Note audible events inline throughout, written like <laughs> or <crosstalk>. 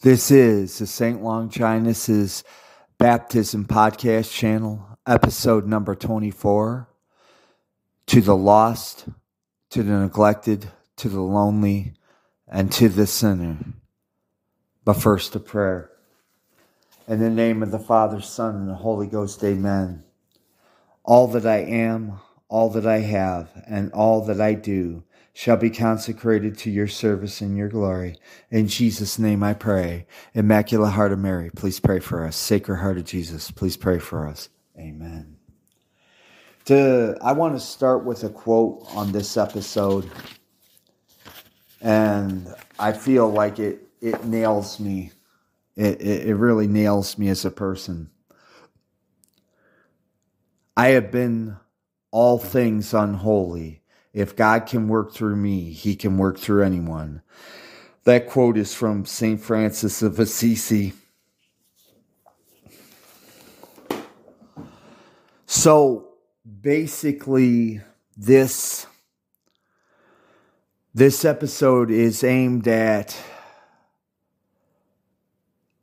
This is the St. Longinus' Baptism Podcast channel, episode number 24. To the lost, to the neglected, to the lonely, and to the sinner. But first, a prayer. In the name of the Father, Son, and the Holy Ghost, amen. All that I am, all that I have, and all that I do shall be consecrated to your service and your glory. In Jesus' name I pray. Immaculate Heart of Mary, please pray for us. Sacred Heart of Jesus, please pray for us. Amen. To, I want to start with a quote on this episode. And I feel like it, it nails me. It, it, it really nails me as a person. I have been all things unholy if God can work through me, he can work through anyone. That quote is from St. Francis of Assisi. So basically, this this episode is aimed at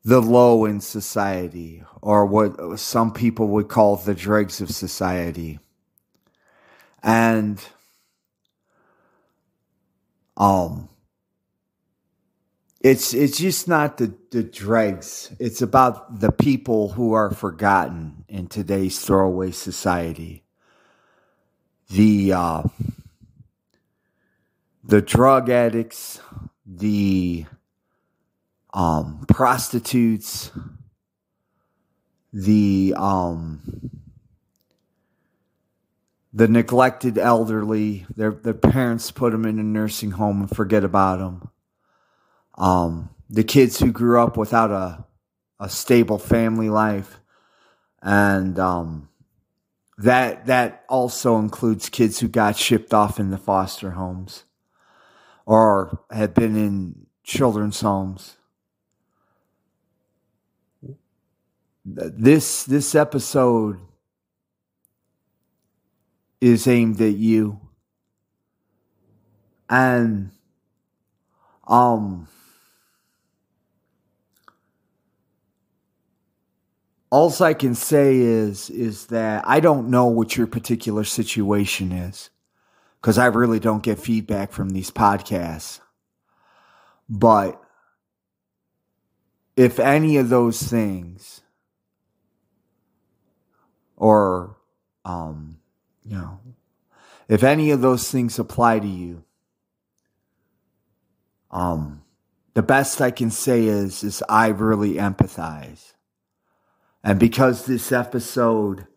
the low in society, or what some people would call the dregs of society. And um, it's it's just not the the dregs. It's about the people who are forgotten in today's throwaway society. The uh, the drug addicts, the um, prostitutes, the um the neglected elderly their their parents put them in a nursing home and forget about them. Um the kids who grew up without a a stable family life. And um that that also includes kids who got shipped off in the foster homes or have been in children's homes. This this episode is aimed at you and um all I can say is is that I don't know what your particular situation is because I really don't get feedback from these podcasts. But if any of those things or um, you know, if any of those things apply to you, um, the best I can say is is I really empathize. And because this episode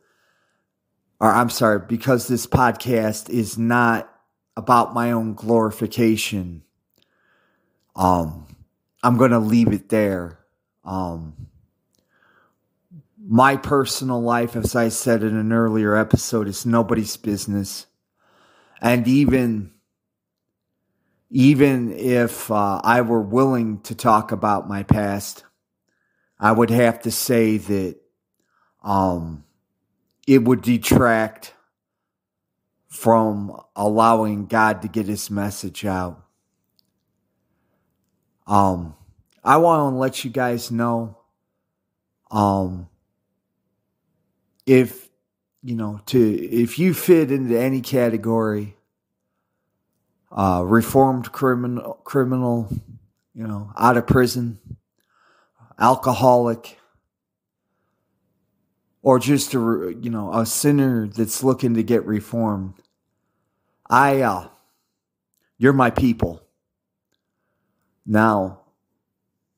or I'm sorry, because this podcast is not about my own glorification, um, I'm going to leave it there. Um, my personal life, as I said in an earlier episode, is nobody's business. And even, even if uh, I were willing to talk about my past, I would have to say that um, it would detract from allowing God to get his message out. Um, I want to let you guys know um, if you know to if you fit into any category uh reformed criminal criminal you know out of prison alcoholic or just a you know a sinner that's looking to get reformed i uh you're my people. Now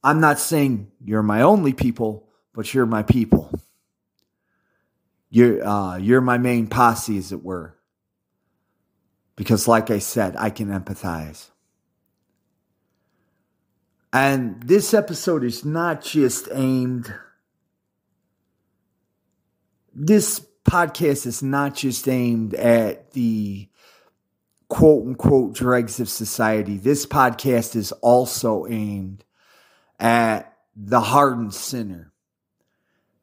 i'm not saying you're my only people but you're my people you're uh, you're my main posse, as it were. Because, like I said, I can empathize. And this episode is not just aimed. This podcast is not just aimed at the quote unquote dregs of society. This podcast is also aimed at the hardened sinner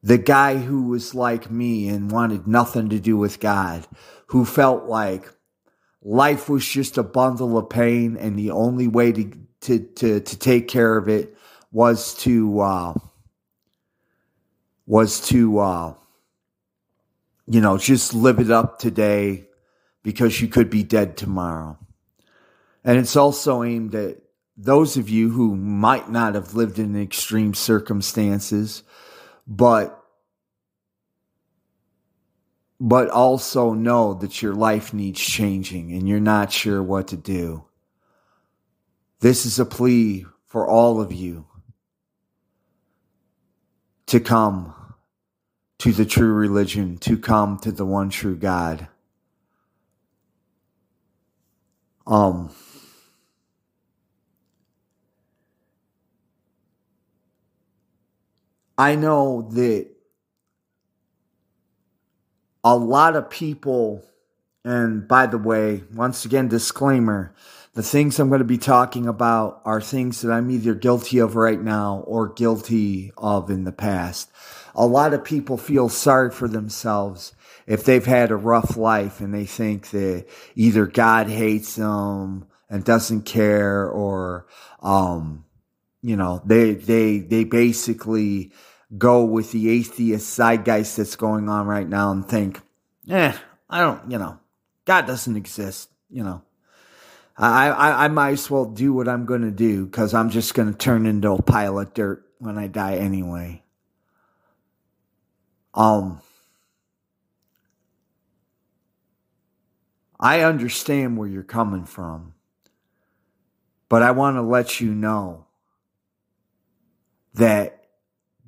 the guy who was like me and wanted nothing to do with God, who felt like life was just a bundle of pain and the only way to to to, to take care of it was to uh, was to uh, you know just live it up today because you could be dead tomorrow. And it's also aimed at those of you who might not have lived in extreme circumstances, but but also know that your life needs changing and you're not sure what to do. This is a plea for all of you to come to the true religion, to come to the one true God. Um, I know that a lot of people, and by the way, once again, disclaimer the things I'm going to be talking about are things that I'm either guilty of right now or guilty of in the past. A lot of people feel sorry for themselves if they've had a rough life and they think that either God hates them and doesn't care or, um, you know, they, they, they basically go with the atheist zeitgeist that's going on right now and think, eh, I don't, you know, God doesn't exist, you know. I, I, I might as well do what I'm going to do because I'm just going to turn into a pile of dirt when I die anyway. Um, I understand where you're coming from, but I want to let you know that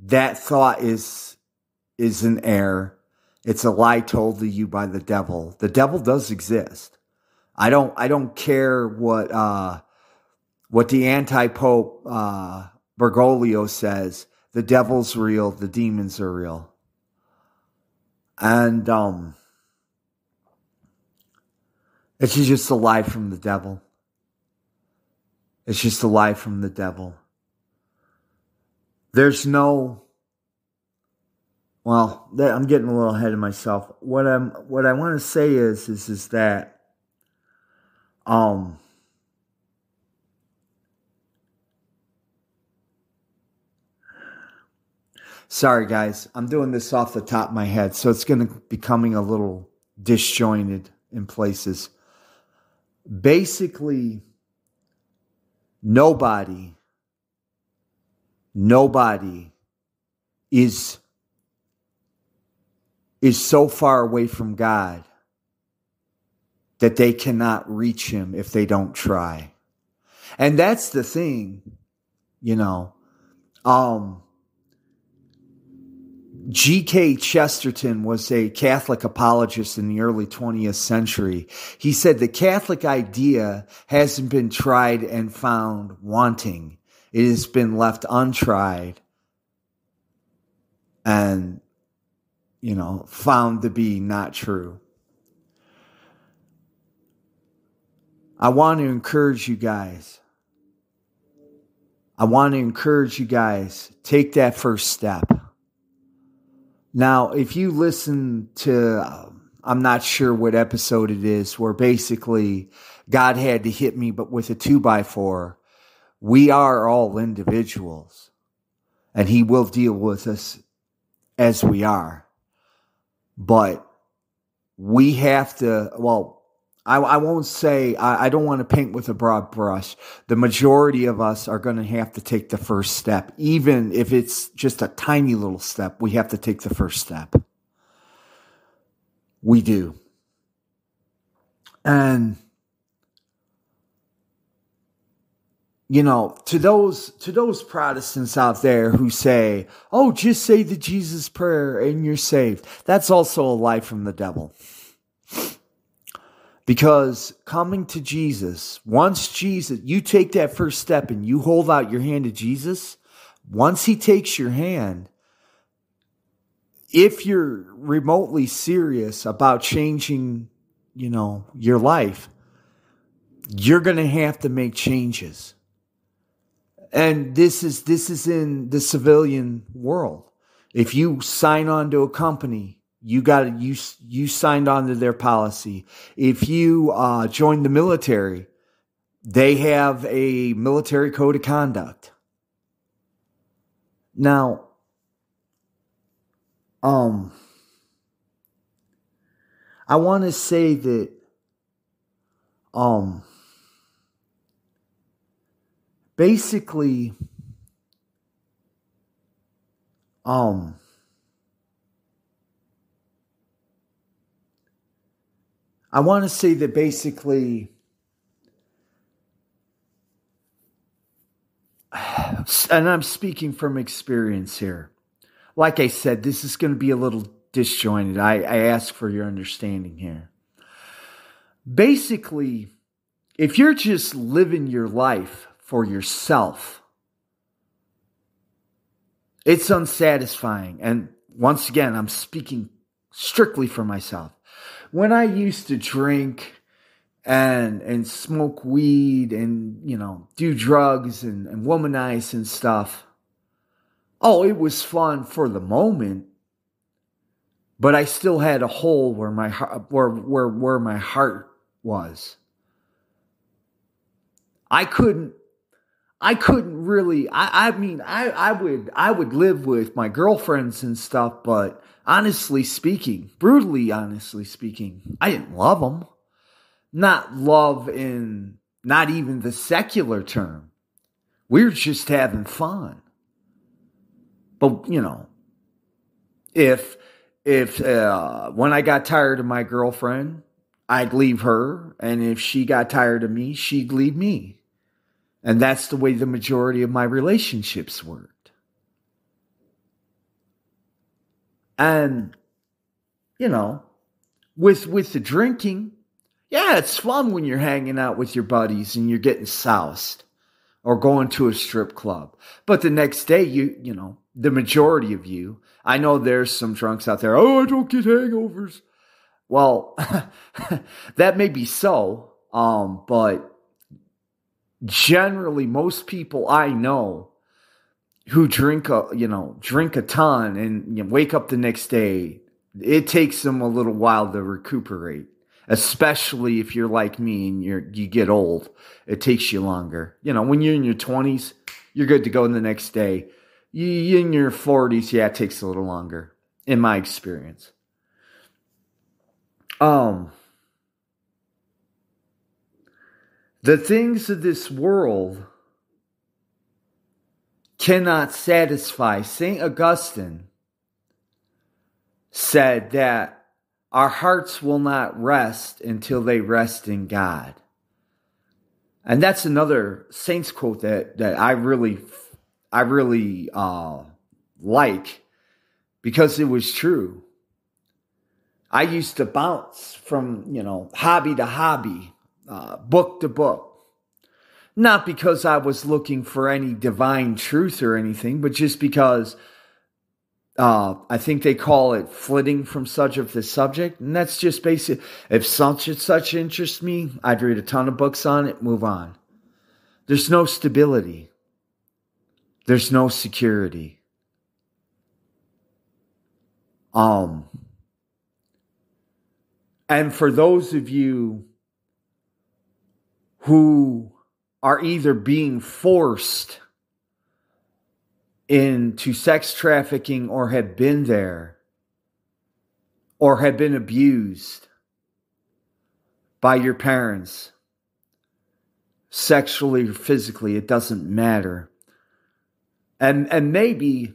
that thought is is an error. It's a lie told to you by the devil. The devil does exist. I don't I don't care what uh what the anti-pope uh Bergoglio says. The devil's real, the demons are real. And um it's just a lie from the devil. It's just a lie from the devil. There's no well, I'm getting a little ahead of myself. What I'm what I want to say is is is that um Sorry guys, I'm doing this off the top of my head, so it's going to be coming a little disjointed in places. Basically nobody nobody is is so far away from God that they cannot reach him if they don't try. And that's the thing, you know. Um G.K. Chesterton was a Catholic apologist in the early 20th century. He said the Catholic idea hasn't been tried and found wanting. It has been left untried and, you know, found to be not true. I want to encourage you guys. I want to encourage you guys. Take that first step. Now, if you listen to, um, I'm not sure what episode it is, where basically God had to hit me, but with a two by four, we are all individuals and he will deal with us as we are. But we have to, well, I, I won't say, I, I don't want to paint with a broad brush. The majority of us are going to have to take the first step. Even if it's just a tiny little step, we have to take the first step. We do. And you know, to those to those Protestants out there who say, "Oh, just say the Jesus prayer and you're saved." That's also a lie from the devil. Because coming to Jesus, once Jesus, you take that first step and you hold out your hand to Jesus, once he takes your hand, if you're remotely serious about changing, you know, your life, you're going to have to make changes and this is this is in the civilian world. If you sign on to a company, you got you you signed on to their policy. If you uh, join the military, they have a military code of conduct. Now, um, I want to say that, um, basically um I want to say that basically <sighs> and I'm speaking from experience here. Like I said, this is going to be a little disjointed. I, I ask for your understanding here. Basically, if you're just living your life for yourself. It's unsatisfying. And once again, I'm speaking strictly for myself. When I used to drink and and smoke weed and you know do drugs and, and womanize and stuff, oh, it was fun for the moment. But I still had a hole where my where where where my heart was. I couldn't I couldn't really I, I mean I, I would I would live with my girlfriends and stuff, but honestly speaking, brutally honestly speaking, I didn't love them. Not love in not even the secular term. We were just having fun. But you know, if if uh, when I got tired of my girlfriend, I'd leave her, and if she got tired of me, she'd leave me. And that's the way the majority of my relationships worked. And, you know, with with the drinking, yeah, it's fun when you're hanging out with your buddies and you're getting soused or going to a strip club. But the next day, you you know, the majority of you, I know there's some drunks out there. Oh, I don't get hangovers. Well, <laughs> that may be so, um, but generally, most people I know who drink a you know drink a ton and you know, wake up the next day, it takes them a little while to recuperate. Especially if you're like me and you're you get old, it takes you longer. You know, when you're in your twenties, you're good to go the next day. You in your forties, yeah, it takes a little longer, in my experience. Um, the things of this world cannot satisfy. St. Augustine said that our hearts will not rest until they rest in God. And that's another saint's quote that, that I really, I really uh, like because it was true. I used to bounce from, you know, hobby to hobby, uh, book to book. Not because I was looking for any divine truth or anything, but just because uh, I think they call it flitting from subject to subject. And that's just basic. If such and such interests me, I'd read a ton of books on it, move on. There's no stability. There's no security. Um, and for those of you who are either being forced into sex trafficking or have been there or have been abused by your parents sexually or physically it doesn't matter. And and maybe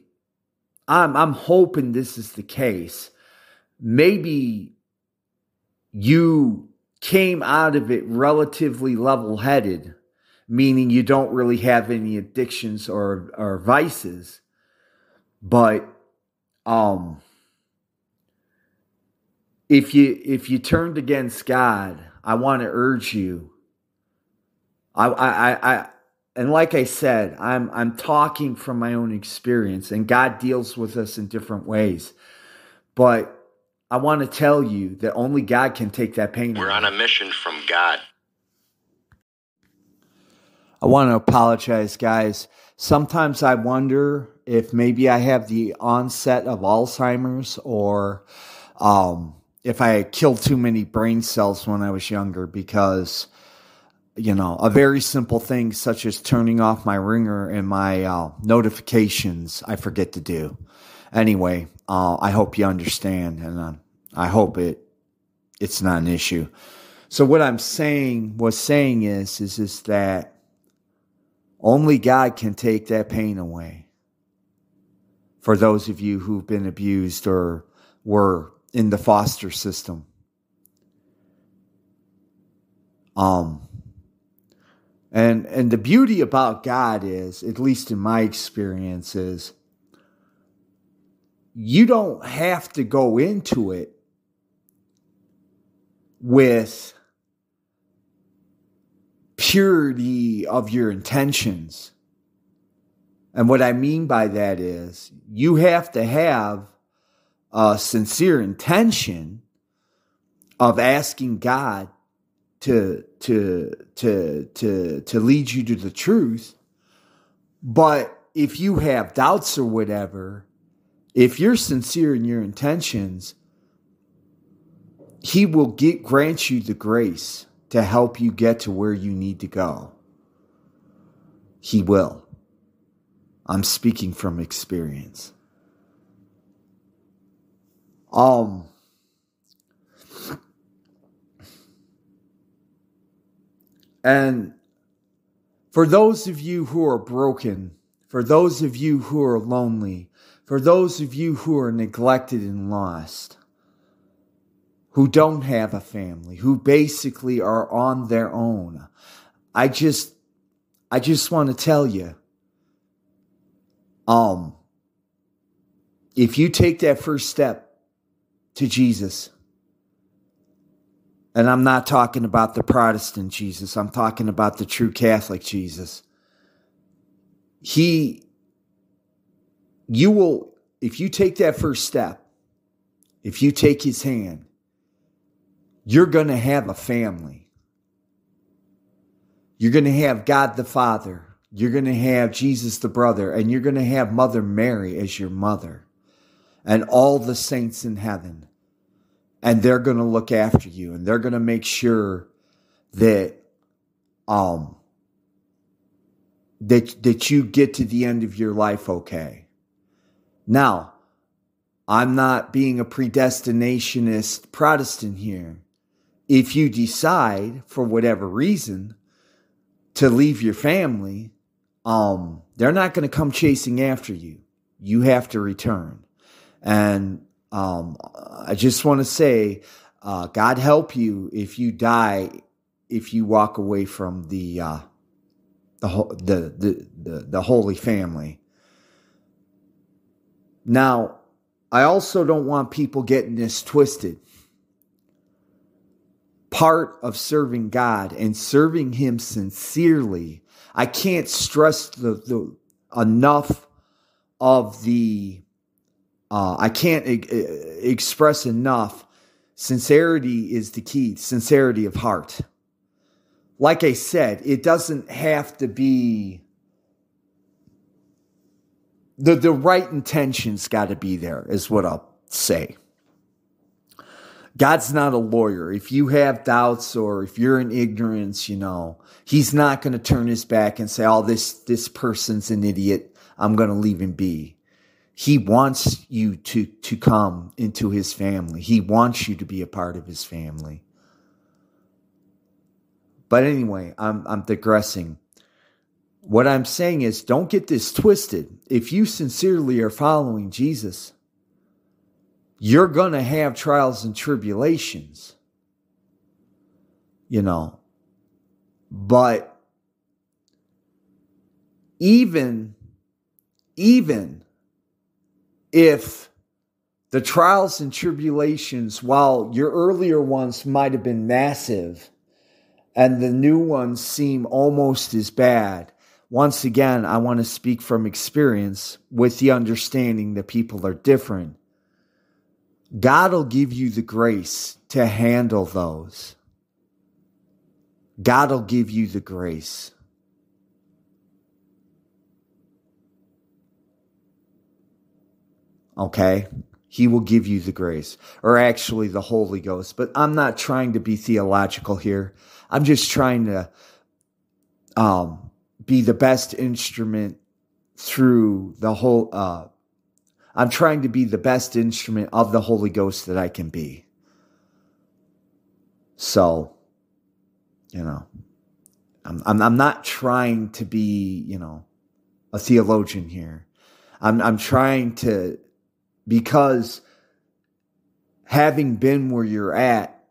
i'm i'm hoping this is the case. Maybe you came out of it relatively level headed, meaning you don't really have any addictions or, or vices. But, um, if you, if you turned against God, I want to urge you. I, I, I, and like I said, I'm, I'm talking from my own experience and God deals with us in different ways. But I want to tell you that only God can take that pain. We're on a mission from God. I want to apologize, guys. Sometimes I wonder if maybe I have the onset of Alzheimer's or um, if I killed too many brain cells when I was younger because, you know, a very simple thing such as turning off my ringer and my uh, notifications, I forget to do. Anyway, uh, I hope you understand. And uh, I hope it it's not an issue. So what I'm saying was saying is is is that only God can take that pain away. For those of you who've been abused or were in the foster system. Um and and the beauty about God is, at least in my experience, is you don't have to go into it with purity of your intentions. And what I mean by that is you have to have a sincere intention of asking God to to to to to lead you to the truth. But if you have doubts or whatever, if you're sincere in your intentions, he will get, grant you the grace to help you get to where you need to go. He will. I'm speaking from experience. Um, and for those of you who are broken, for those of you who are lonely, for those of you who are neglected and lost, who don't have a family, who basically are on their own. I just, I just want to tell you, um, if you take that first step to Jesus, and I'm not talking about the Protestant Jesus, I'm talking about the true Catholic Jesus. He, you will, if you take that first step, if you take his hand, you're going to have a family. You're going to have God the Father. You're going to have Jesus the brother, and you're going to have Mother Mary as your mother, and all the saints in heaven and they're going to look after you and they're going to make sure that um that that you get to the end of your life okay. Now, I'm not being a predestinationist Protestant here. If you decide for whatever reason to leave your family, um they're not going to come chasing after you. You have to return. And um, I just want to say, uh, God help you if you die, if you walk away from the uh, the, the the the the Holy Family. Now, I also don't want people getting this twisted. Part of serving God and serving Him sincerely, I can't stress the, the enough of the uh, I can't e- express enough. Sincerity is the key, sincerity of heart. Like I said, it doesn't have to be the the right intentions got to be there is what I'll say. God's not a lawyer. If you have doubts or if you're in ignorance, you know, he's not going to turn his back and say, "Oh, this this person's an idiot. I'm going to leave him be." He wants you to, to come into his family. He wants you to be a part of his family. But anyway, I'm, I'm digressing. What I'm saying is don't get this twisted. If you sincerely are following Jesus, you're going to have trials and tribulations. You know, but even, even if the trials and tribulations, while your earlier ones might have been massive and the new ones seem almost as bad, once again, I want to speak from experience with the understanding that people are different. God will give you the grace to handle those. God will give you the grace. Okay. He will give you the grace, or actually the Holy Ghost. But I'm not trying to be theological here. I'm just trying to um, be the best instrument through the whole. Uh, I'm trying to be the best instrument of the Holy Ghost that I can be. So, you know, I'm, I'm, I'm not trying to be, you know, a theologian here. I'm, I'm trying to because having been where you're at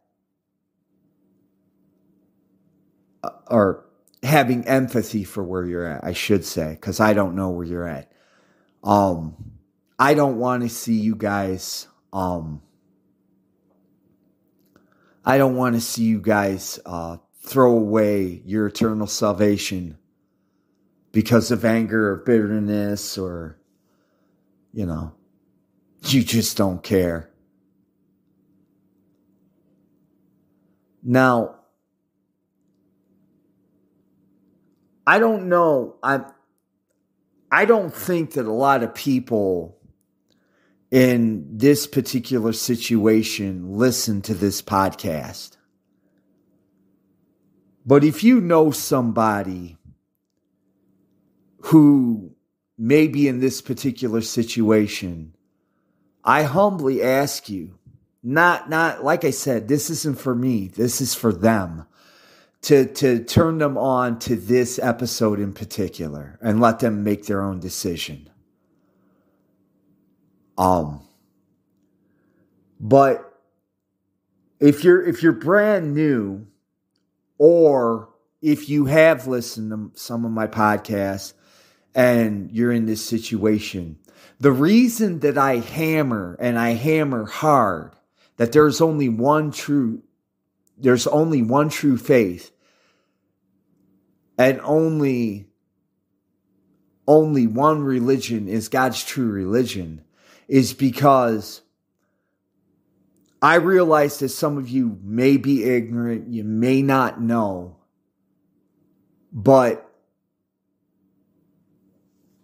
uh, or having empathy for where you're at, I should say, because I don't know where you're at. Um, I don't want to see you guys. Um, I don't want to see you guys uh, throw away your eternal salvation because of anger or bitterness or, you know, you just don't care. Now, I don't know. I I don't think that a lot of people in this particular situation listen to this podcast. But if you know somebody who may be in this particular situation, I humbly ask you, not not like I said, this isn't for me. This is for them. To to turn them on to this episode in particular and let them make their own decision. Um but if you're if you're brand new or if you have listened to some of my podcasts and you're in this situation, the reason that I hammer and I hammer hard that there's only one true there's only one true faith and only only one religion is God's true religion is because I realize that some of you may be ignorant, you may not know, but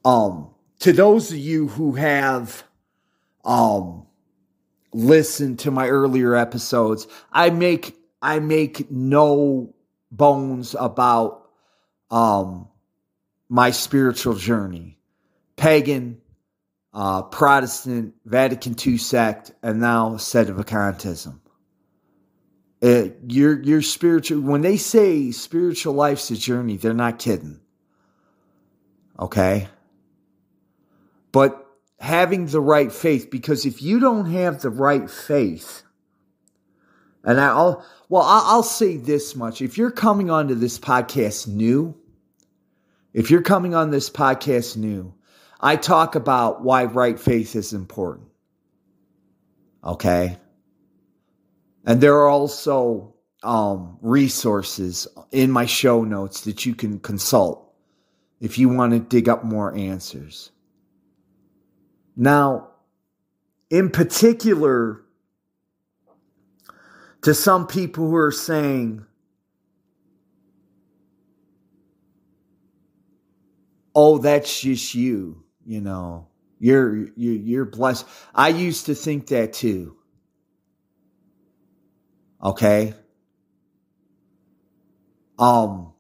um to those of you who have um listened to my earlier episodes, I make I make no bones about um my spiritual journey. Pagan, uh, Protestant, Vatican II sect, and now Sedevacantism. Uh, your your spiritual when they say spiritual life's a journey, they're not kidding. Okay? But having the right faith, because if you don't have the right faith, and I'll, well, I'll say this much. If you're coming onto this podcast new, if you're coming on this podcast new, I talk about why right faith is important. Okay. And there are also um, resources in my show notes that you can consult if you want to dig up more answers. Now, in particular, to some people who are saying, oh, that's just you, you know, you're, you're, you're blessed. I used to think that too. Okay. Um,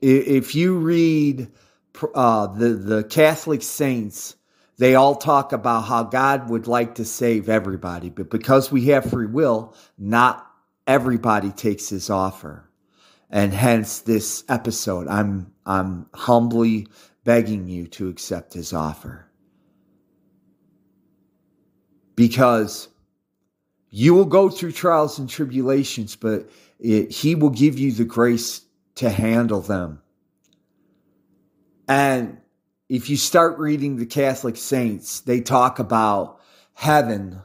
if you read uh, the the Catholic saints, they all talk about how God would like to save everybody, but because we have free will, not everybody takes his offer. And hence this episode, I'm I'm humbly begging you to accept his offer. Because you will go through trials and tribulations, but it, he will give you the grace to handle them. And if you start reading the Catholic saints, they talk about heaven.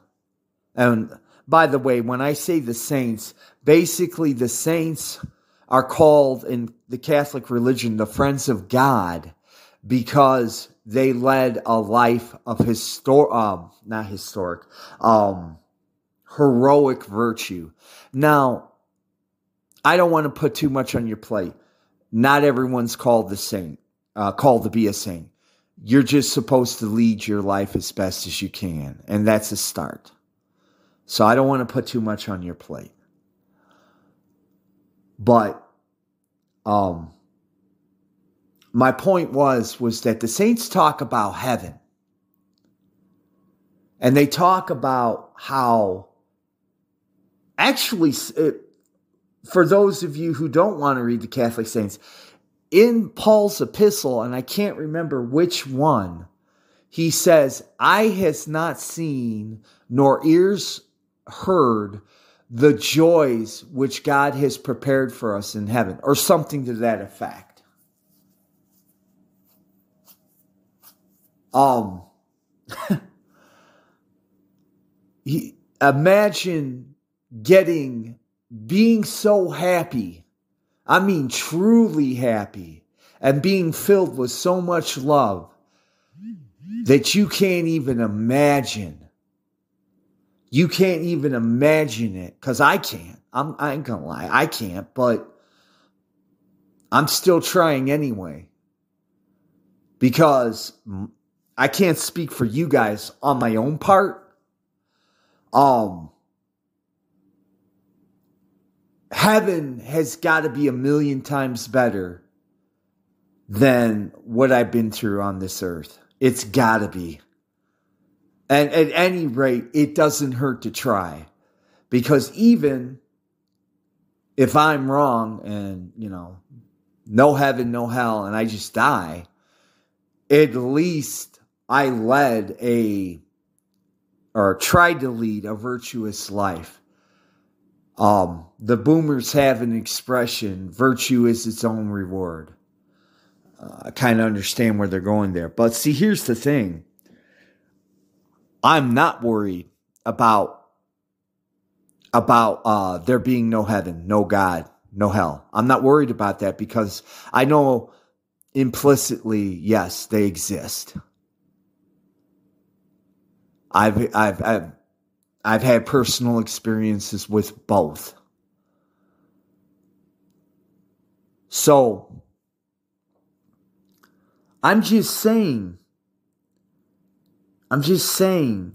And by the way, when I say the saints, basically the saints are called in the Catholic religion the friends of God because they led a life of historic, um, not historic, um, heroic virtue. Now, I don't want to put too much on your plate. Not everyone's called the saint, uh, called to be a saint. You're just supposed to lead your life as best as you can. And that's a start. So I don't want to put too much on your plate. But um my point was was that the saints talk about heaven. And they talk about how actually for those of you who don't want to read the Catholic saints, in Paul's epistle, and I can't remember which one, he says, eye has not seen nor ears heard the joys which God has prepared for us in heaven, or something to that effect. Um, <laughs> imagine getting, being so happy I mean, truly happy and being filled with so much love that you can't even imagine. You can't even imagine it because I can't. I'm, I ain't gonna lie, I can't, but I'm still trying anyway because I can't speak for you guys on my own part. Um, heaven has got to be a million times better than what I've been through on this earth. It's got to be. And at any rate, it doesn't hurt to try. Because even if I'm wrong and, you know, no heaven, no hell, and I just die, at least I led a, or tried to lead a virtuous life. Um, the boomers have an expression virtue is its own reward. Uh, kind of understand where they're going there. But see, here's the thing I'm not worried about about uh, there being no heaven, no God, no hell. I'm not worried about that because I know implicitly, yes, they exist. I've I've I've I've had personal experiences with both. So I'm just saying I'm just saying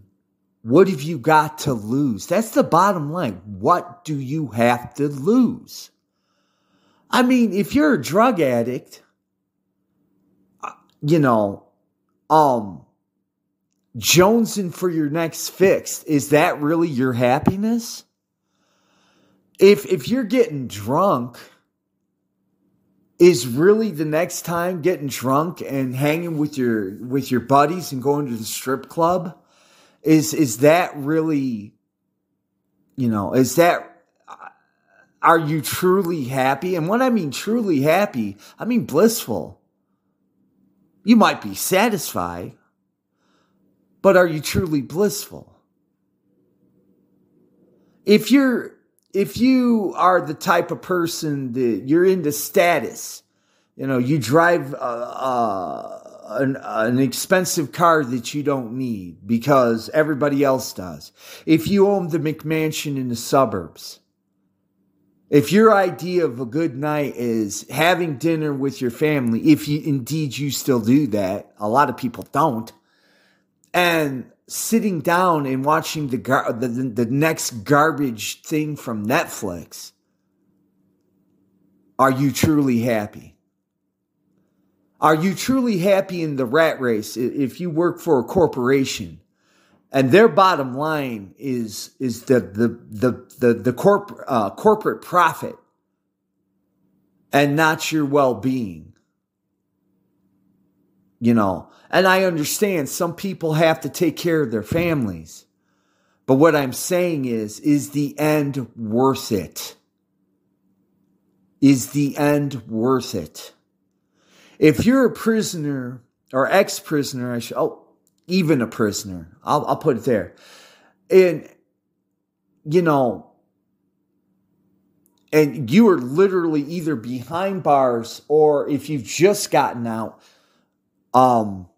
what have you got to lose? That's the bottom line. What do you have to lose? I mean, if you're a drug addict, uh, you know, um, jonesing for your next fix, is that really your happiness? If if you're getting drunk, is really the next time getting drunk and hanging with your with your buddies and going to the strip club? Is is that really you know, is that are you truly happy? And when I mean truly happy, I mean blissful. You might be satisfied, but are you truly blissful? If you're if you are the type of person that you're into status, you know, you drive uh, uh, an, an expensive car that you don't need because everybody else does. If you own the McMansion in the suburbs, if your idea of a good night is having dinner with your family, if you indeed you still do that, a lot of people don't, and sitting down and watching the gar- the, the next garbage thing from Netflix, are you truly happy? Are you truly happy in the rat race if you work for a corporation and their bottom line is is the the the the, the corp, uh, corporate profit and not your well-being you know and i understand some people have to take care of their families but what i'm saying is is the end worth it is the end worth it if you're a prisoner or ex-prisoner i should oh even a prisoner. I'll, I'll put it there. And, you know, and you are literally either behind bars or if you've just gotten out, um,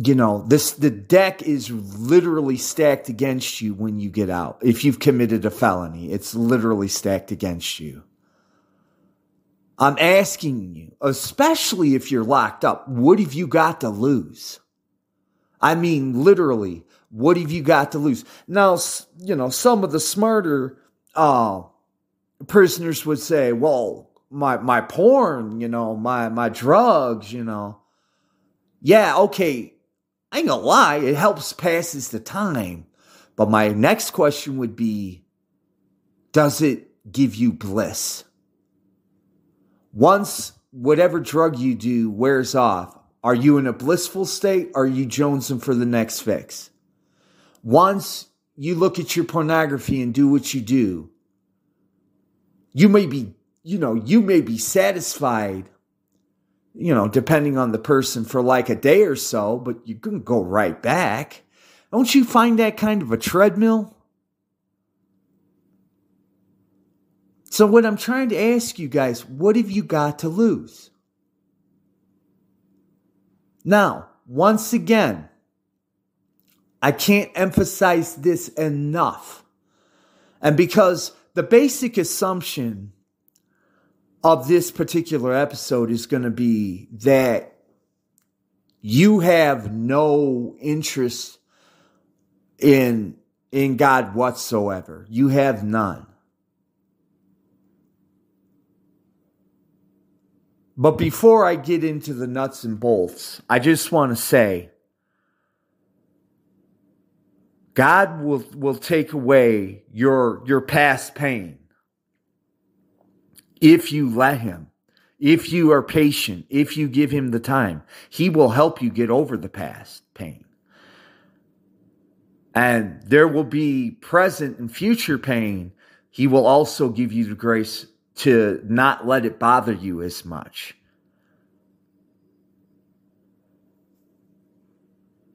you know, this, the deck is literally stacked against you when you get out. If you've committed a felony, it's literally stacked against you. I'm asking you, especially if you're locked up, what have you got to lose? I mean, literally, what have you got to lose? Now, you know, some of the smarter uh, prisoners would say, well, my, my porn, you know, my, my drugs, you know. Yeah, okay. I ain't gonna lie, it helps passes the time. But my next question would be, does it give you bliss? Once whatever drug you do wears off, are you in a blissful state? Or are you jonesing for the next fix? Once you look at your pornography and do what you do, you may be, you know, you may be satisfied, you know, depending on the person for like a day or so, but you can go right back. Don't you find that kind of a treadmill? So, what I'm trying to ask you guys, what have you got to lose? Now, once again, I can't emphasize this enough. And because the basic assumption of this particular episode is going to be that you have no interest in in God whatsoever. You have none. But before I get into the nuts and bolts, I just want to say God will, will take away your, your past pain if you let him. If you are patient, if you give him the time, he will help you get over the past pain. And there will be present and future pain. He will also give you the grace to not let it bother you as much.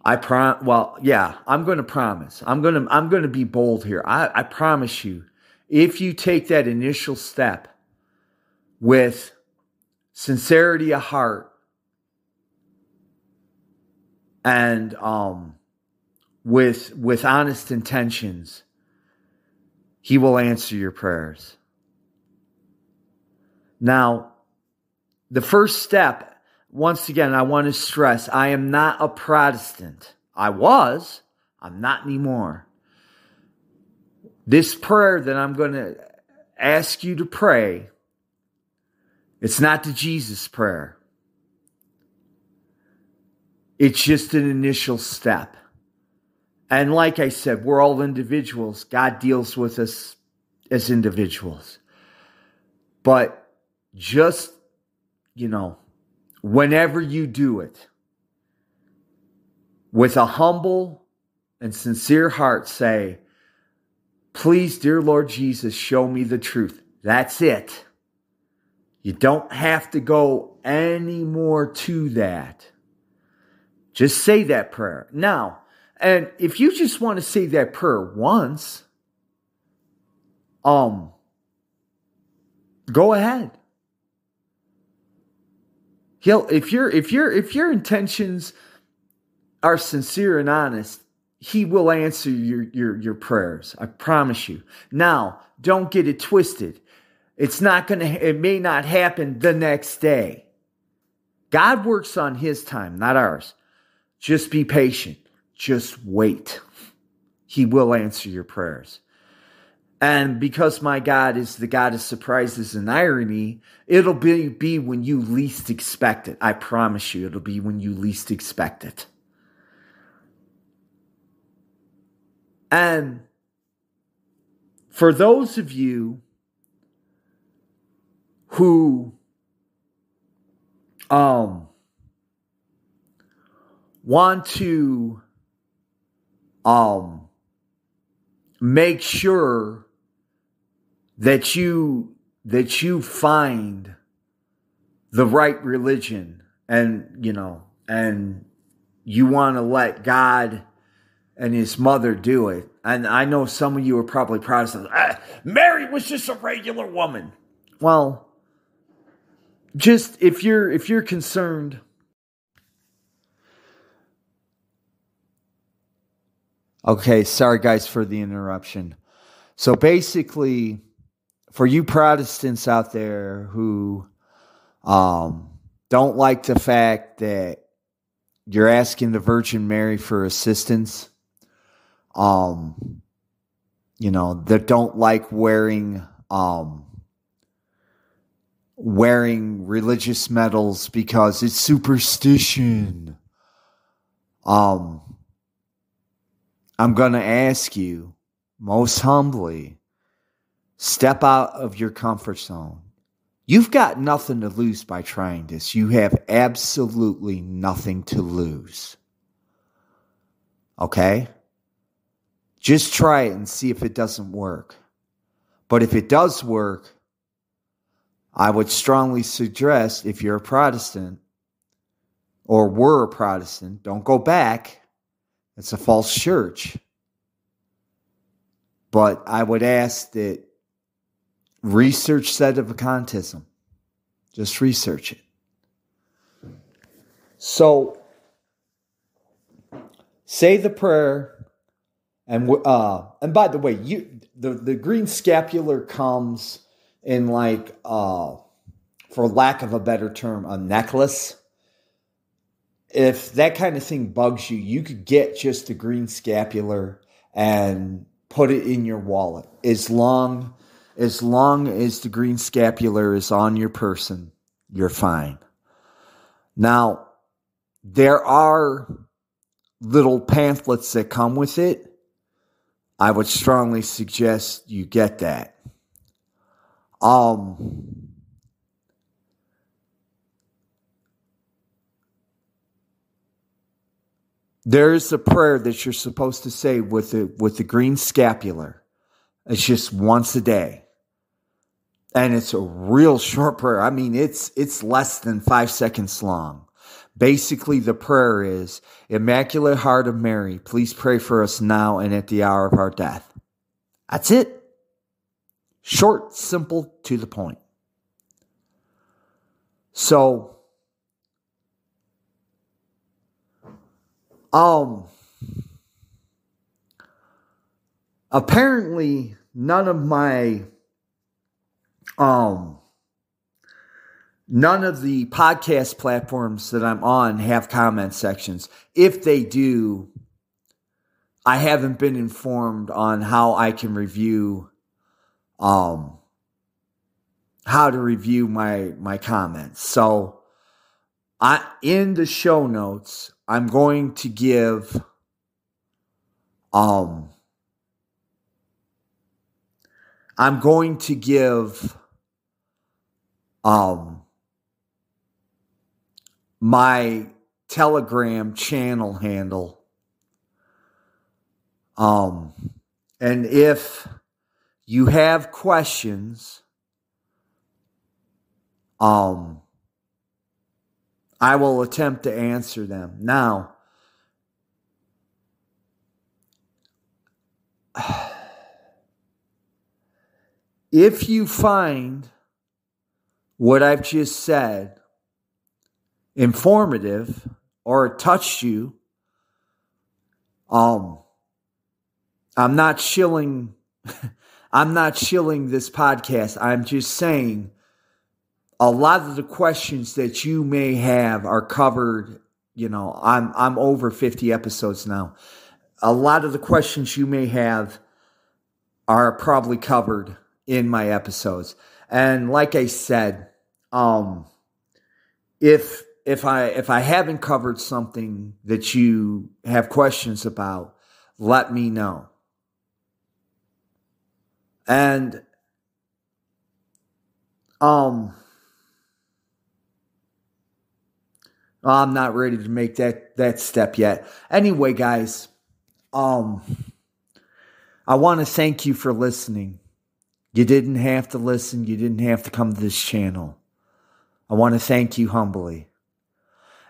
I prom well, yeah, I'm gonna promise. I'm gonna I'm gonna be bold here. I, I promise you, if you take that initial step with sincerity of heart and um with with honest intentions, he will answer your prayers. Now, the first step once again, I want to stress I am not a Protestant. I was, I'm not anymore. This prayer that I'm going to ask you to pray, it's not the Jesus prayer. It's just an initial step. And like I said, we're all individuals. God deals with us as individuals. But just, you know, whenever you do it, with a humble and sincere heart, say, Please, dear Lord Jesus, show me the truth. That's it. You don't have to go any more to that. Just say that prayer. Now, and if you just want to say that prayer once, um, go ahead. He'll if your if your if your intentions are sincere and honest, he will answer your your your prayers. I promise you. Now, don't get it twisted. It's not going to it may not happen the next day. God works on his time, not ours. Just be patient. Just wait. He will answer your prayers. And because my God is the God of surprises and irony, it'll be, be when you least expect it. I promise you, it'll be when you least expect it. And for those of you who um, want to um, make sure that you that you find the right religion and you know and you want to let God and his mother do it. And I know some of you are probably Protestants. Ah, Mary was just a regular woman. Well, just if you're if you're concerned Okay, sorry guys for the interruption. So basically for you Protestants out there who um, don't like the fact that you're asking the Virgin Mary for assistance, um, you know, that don't like wearing um, wearing religious medals because it's superstition. Um, I'm going to ask you most humbly Step out of your comfort zone. You've got nothing to lose by trying this. You have absolutely nothing to lose. Okay? Just try it and see if it doesn't work. But if it does work, I would strongly suggest if you're a Protestant or were a Protestant, don't go back. It's a false church. But I would ask that Research sedevacantism. Just research it. So, say the prayer, and uh, and by the way, you the the green scapular comes in like uh, for lack of a better term, a necklace. If that kind of thing bugs you, you could get just the green scapular and put it in your wallet as long as long as the green scapular is on your person, you're fine. Now, there are little pamphlets that come with it. I would strongly suggest you get that. Um, there's a prayer that you're supposed to say with the with the green scapular. It's just once a day and it's a real short prayer. I mean, it's it's less than five seconds long, Basically, the prayer is Immaculate Heart of Mary, please pray for us now and at the hour of our death. That's it. Short, simple, to the point. So, um, apparently none of my um none of the podcast platforms that I'm on have comment sections. If they do, I haven't been informed on how I can review um how to review my my comments. So I in the show notes, I'm going to give um I'm going to give um my Telegram channel handle. Um and if you have questions um I will attempt to answer them. Now <sighs> if you find what I've just said informative or it touched you, um, I'm not shilling, <laughs> I'm not shilling this podcast. I'm just saying a lot of the questions that you may have are covered. You know, I'm I'm over 50 episodes now. A lot of the questions you may have are probably covered in my episodes. And like I said, um, if if I if I haven't covered something that you have questions about, let me know. And um I'm not ready to make that that step yet. Anyway, guys, um I want to thank you for listening. You didn't have to listen. You didn't have to come to this channel. I want to thank you humbly.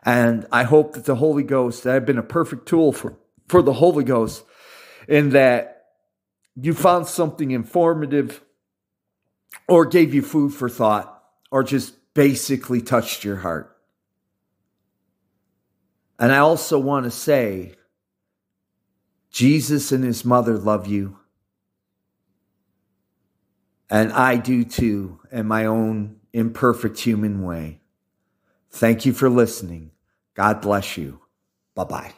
And I hope that the Holy Ghost, that I've been a perfect tool for, for the Holy Ghost in that you found something informative or gave you food for thought or just basically touched your heart. And I also want to say, Jesus and his mother love you. And I do too, in my own imperfect human way. Thank you for listening. God bless you. Bye bye.